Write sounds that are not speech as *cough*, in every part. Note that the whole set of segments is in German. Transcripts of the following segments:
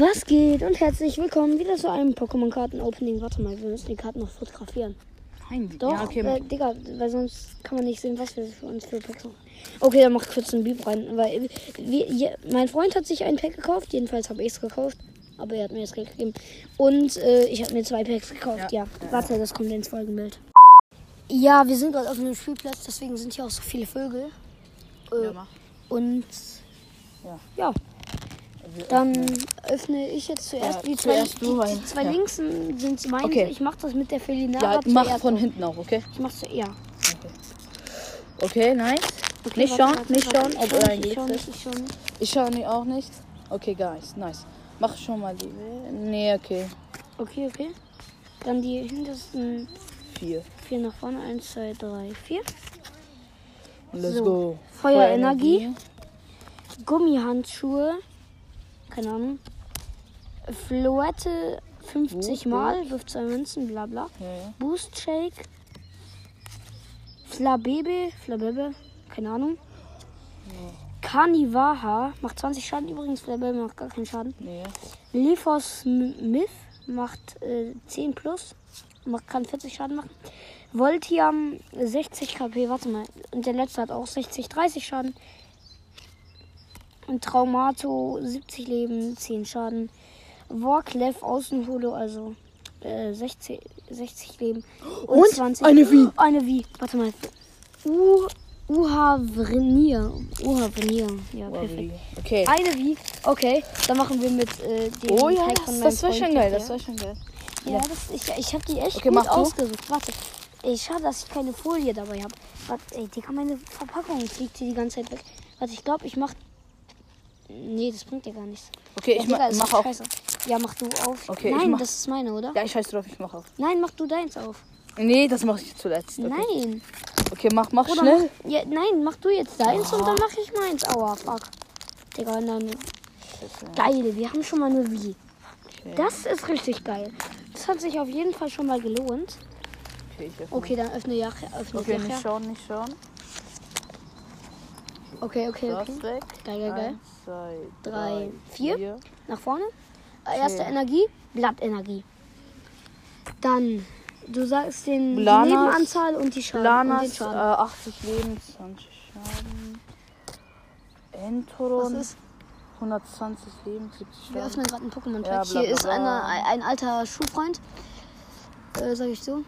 Was geht und herzlich willkommen wieder zu einem Pokémon-Karten-Opening. Warte mal, wir müssen die Karten noch fotografieren. Nein, Doch, ja, okay. äh, Digga, weil sonst kann man nicht sehen, was wir für uns für Packs haben. Okay, dann mach kurz einen Beep rein, weil wir, je, mein Freund hat sich ein Pack gekauft, jedenfalls habe ich es gekauft, aber er hat mir das Geld gegeben. Und äh, ich habe mir zwei Packs gekauft, ja. Ja. Warte, das kommt ins Folgenbild. Ja, wir sind gerade auf einem Spielplatz, deswegen sind hier auch so viele Vögel. Äh, Ja, und Ja. ja, dann öffne ich jetzt zuerst. Ja, die zwei, zuerst du, die, die zwei ja. Linksen sind meine. Okay. Ich mache das mit der Felinara Ja, mach von hinten auch, okay? Ich mach zu, ja. Okay, nice. Okay, nicht schauen, nicht schauen, ob ich er nicht, ich schau Glitz nicht, ist. ich schau nicht. Ich schaue nicht auch nicht. Okay, guys, nice. Mach schon mal die. Nee, okay. Okay, okay. Dann die hintersten Vier. vier nach vorne. Eins, zwei, drei, vier. Let's So. go. Feuerenergie. Gummihandschuhe. Keine Ahnung. Floette 50 Gut, Mal, wirft zwei Münzen, bla bla. Ja, ja. Boost Shake. Flabebe, Flabebe, keine Ahnung. Kaniwaha macht 20 Schaden übrigens, Flabebe macht gar keinen Schaden. Nee. Lifos Myth macht äh, 10 plus, macht, kann 40 Schaden machen. Voltiam 60 KP, warte mal. Und der letzte hat auch 60, 30 Schaden. Traumato 70 Leben, 10 Schaden. Warclef Außenholo, also äh, 60, 60 Leben. Und, Und 20. eine Wie. Eine Wie. Warte mal. U Uha Vrenier. Uha Vrenier. Ja, perfekt. Okay. Eine wie. Okay, dann machen wir mit äh, dem Oh ja, Pack von das, das war schon geil, das war schon geil. Ja, das, ich, ich habe die echt Okay, gut mach du. ausgesucht. Warte. Ey, schade, dass ich keine Folie dabei habe. Warte, ey, Digga, meine Verpackung fliegt hier die ganze Zeit weg. Warte, ich glaube, ich mach. Nee, das bringt ja gar nichts. Okay, ja, ich Digga, ma mach auch. scheiße. Ja, mach du auf. Okay, Nein, mach- das ist meine, oder? Ja, ich scheiß drauf, ich mach auf. Nein, mach du deins auf. Nee, das mache ich zuletzt. Okay. Nein. Okay, mach, mach Oder schnell. Mach, ja, nein, mach du jetzt deins und dann mach ich meins. Aua, fuck. Digga, nein. Geil, wir haben schon mal eine Wie. Okay. Das ist richtig geil. Das hat sich auf jeden Fall schon mal gelohnt. Okay, ich öffne. Okay, dann öffne ja, öffne Okay, nicht schauen, nicht schauen. Okay, okay, okay. Geil, geil, geil. Zwei, Drei, vier. vier. Nach vorne. Äh, Erste Okay. Energie, Blattenergie. Dann, du sagst den die Blanas- Nebenanzahl und die Schaden. und den Lanas, äh, Schaden. 80 Leben, 20 Schaden. Entoron, ist? 120 Leben, 70 Wir Schaden. öffnen gerade einen Pokémon-Pack. Ja, Hier ist eine, ein, ein alter Schulfreund. Äh, sag ich so.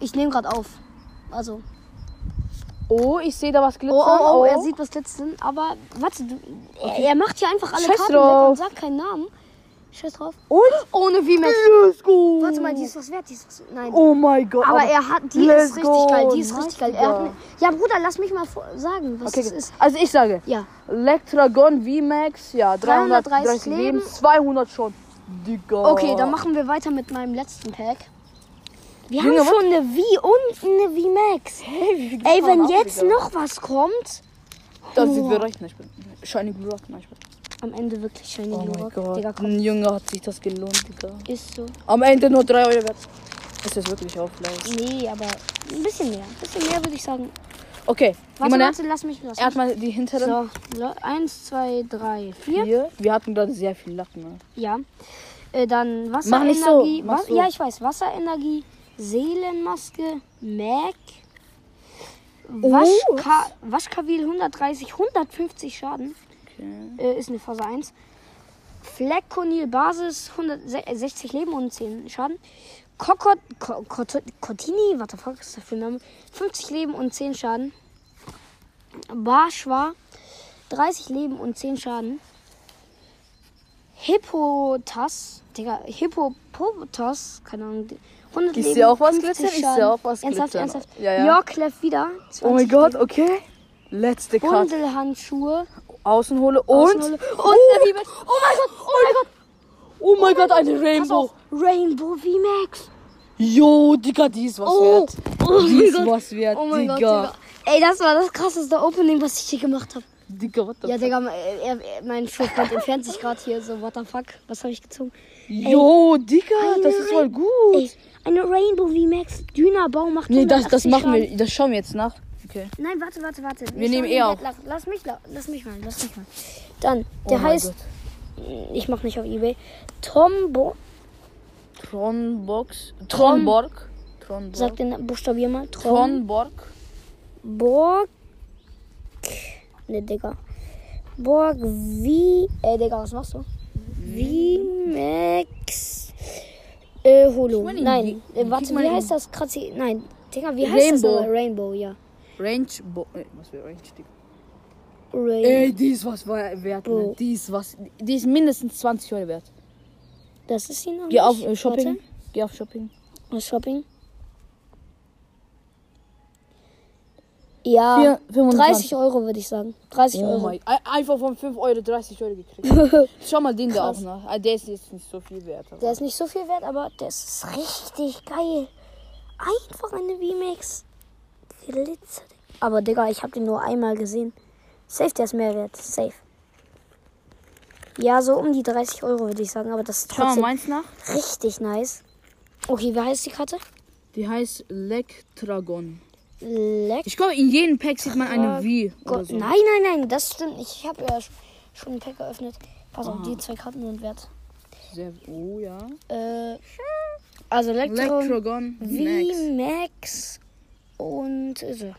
Ich nehme gerade auf. Also. Oh, ich sehe da was Oh, glitzern. oh, oh, er sieht was glitzern. Aber warte, du, er, er macht hier einfach alle Scheiß Karten drauf. und sagt keinen Namen. Scheiß drauf. Und? Ohne VMAX. Let's go. Warte mal, die ist was wert. Die ist was, nein. Oh mein Gott. aber er hat, die ist richtig go. geil. Die ist richtig geil. Ne- ja, Bruder, lass mich mal sagen, was Okay, es ist. Also ich sage, Ja. Lectragon VMAX, ja, 330 330 Leben, Leben. 200 schon. Digga. Okay, dann machen wir weiter mit meinem letzten Pack. Wir Junge, haben schon eine V und eine. Hey, wie viel Ey, gibt's wenn jetzt Digga? noch was kommt. Das Oh. sind wir recht. Nein, Spaß. Shiny Blue Rock, nein. Am Ende wirklich Shiny Oh Blue Rock. Gott. Digga, komm. Ein Junge hat sich das gelohnt, Digga. Ist so. Am Ende nur 3 Euro wert. Ist das wirklich auflaut? Nee, aber ein bisschen mehr. Ein bisschen mehr würde ich sagen. Okay, Warte, Simone, warte, lass mich lass mich. erstmal die hinteren So, eins, zwei, drei, vier. vier. Wir hatten gerade sehr viel Lachen. Ne? Ja. Äh, dann Mach nicht so, Wasserenergie. mach so. Ja, ich weiß. Wasserenergie, Seelenmaske, Mac. Oh, Waschka Waschkavil 130, 150 Schaden. Okay. Äh, ist eine Phase 1. Fleckonil Basis 160 Leben und 10 Schaden. Kokot, Ko- Kot- Kotini, was der fuck ist das für ein Name? 50 Leben und 10 Schaden. Barschwa 30 Leben und 10 Schaden. Hippotas, Digga, Hippopotas, keine Ahnung. 100 Ich Leben, seh auch was 50 glitzern, ich Schaden. seh auch was ernsthaft, glitzern. Ernsthaft, Ja, ja. Yorklef wieder. Oh mein 20 Gott, okay. Letzte Karte. Bundelhandschuhe. Außenhole und. Außenhole. Und eine V-Max. Oh mein Gott, oh mein Gott. Oh mein Gott, eine Rainbow. Rainbow V-Max. Jo, Digga, die ist was Oh, wert. oh die ist Gott. was wert, Oh mein Digga. Gott, Digga. Ey, das war das krasseste Opening, was ich hier gemacht habe. Digga, what the Ja, Digga, mein Schulfreund entfernt sich gerade hier so, what the fuck, was habe ich gezogen? Jo, Digga, das ist voll gut. Ey, eine Rainbow V-Max Dynabau macht nee, das, das 180 machen Schaden. wir, das schauen wir jetzt nach. Okay. Nein, warte, warte, warte. Wir nehmen schauen eh auf. Lass, lass mich, la- lass mich mal, lass mich mal. Dann, der Oh mein heißt Gott. Ich mach nicht auf Ebay. Trombo. Tronbox. Tron- Tronborg. Tronborg. Sag den Buchstabier mal. Trom. Tronborg. Borg. Ne, Digga. Borg wie. Ey, Digga, was machst du? Vimax. Äh, Holo. Ich meine, Nein, wie- äh, warte, wie heißt das? Kratzi. Nein, Digga, wie heißt das? Rainbow. aber? Rainbow, ja. Bo äh, was für Range? Digga? Rainbow. Ey, die ist was wert. ne? Die ist was. Die ist mindestens 20 Euro wert. Das ist sie noch Geh auf äh, Shopping. Warte. Geh auf Shopping. Auf Shopping. Ja, Vier- 25. 30 Euro würde ich sagen. 30 Oh Euro. mein. Ein- Einfach von 5 Euro 30 Euro gekriegt. *laughs* Schau mal den da auch noch. Ah, Der ist jetzt nicht so viel wert. aber- Der ist nicht so viel wert, aber der ist richtig geil. Einfach eine VMAX. Glitzer. Aber Digga, ich habe den nur einmal gesehen. Safe, der ist mehr wert. Safe. Ja, so um die 30 Euro würde ich sagen, aber das ist Schau mal trotzdem meins nach. richtig nice. Okay, wie heißt die Karte? Die heißt Lektragon. Leck. Ich glaube, in jedem Pack sieht man eine V. Oder Gott, so. Nein, nein, nein, das stimmt nicht. Ich habe ja sch- schon ein Pack geöffnet. Pass auf, die zwei Karten sind wert. Sehr, oh ja. Äh, also. Max. V-Max und so.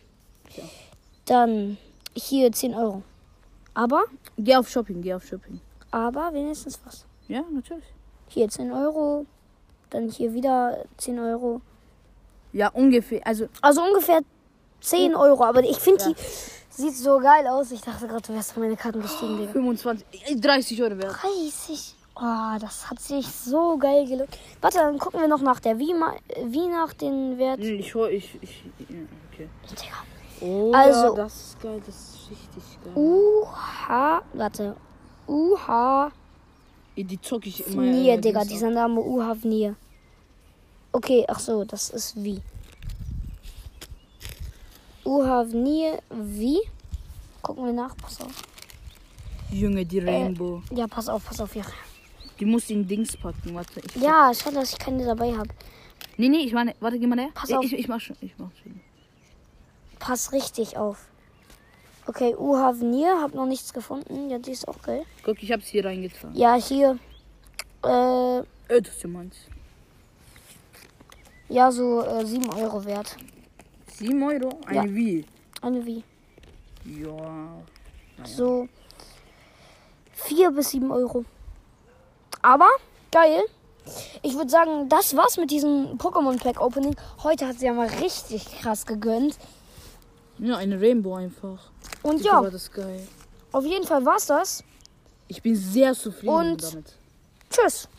Dann hier 10 Euro. Aber, Geh auf Shopping, geh auf Shopping. aber wenigstens was. Ja, natürlich. Hier 10 Euro. Dann hier wieder 10 Euro. Ja, ungefähr. Also, Also ungefähr 10 Euro. Aber ich finde, Ja. die sieht so geil aus. Ich dachte gerade, du wärst auf meine Karten gestiegen, Digga. 25, äh, 30 Euro wert. 30. Oh, das hat sich so geil gelohnt. Warte, dann gucken wir noch nach der wie, ma- wie nach den Wert. Nee, Ich hol, ich, ich, okay. Digga. Oh, Also- das ist geil, das ist richtig geil. UH. Warte. UH. Die zock ich immer. Vnier, äh, Digga. Dieser Name UH Vnier. Okay, ach so, das ist wie. UH Vnier wie? Gucken wir nach, pass auf. Junge, die Rainbow. Ja, pass auf, pass auf, ja. Die muss in Dings packen, warte. Ich Ja, schade, dass ich keine dabei habe. Nee, nee, ich meine, warte, geh mal her. Pass ich, auf. Ich, ich mach schon, ich mach schon. Pass richtig auf. Okay, UH Vnier, hab noch nichts gefunden. Ja, die ist auch geil. Guck, ich hab's hier reingetragen. Ja, hier. Äh, Äh, das ist ja meins. Ja, so äh, 7 Euro wert. 7 Euro? Eine Ja. wie? Eine wie? Ja. So 4 bis 7 Euro. Aber geil. Ich würde sagen, das war's mit diesem Pokémon Pack Opening. Heute hat sie ja mal richtig krass gegönnt. Ja, eine Rainbow einfach. Und Ja. ja, auf jeden Fall war's das. Ich bin sehr zufrieden Und- damit. Tschüss.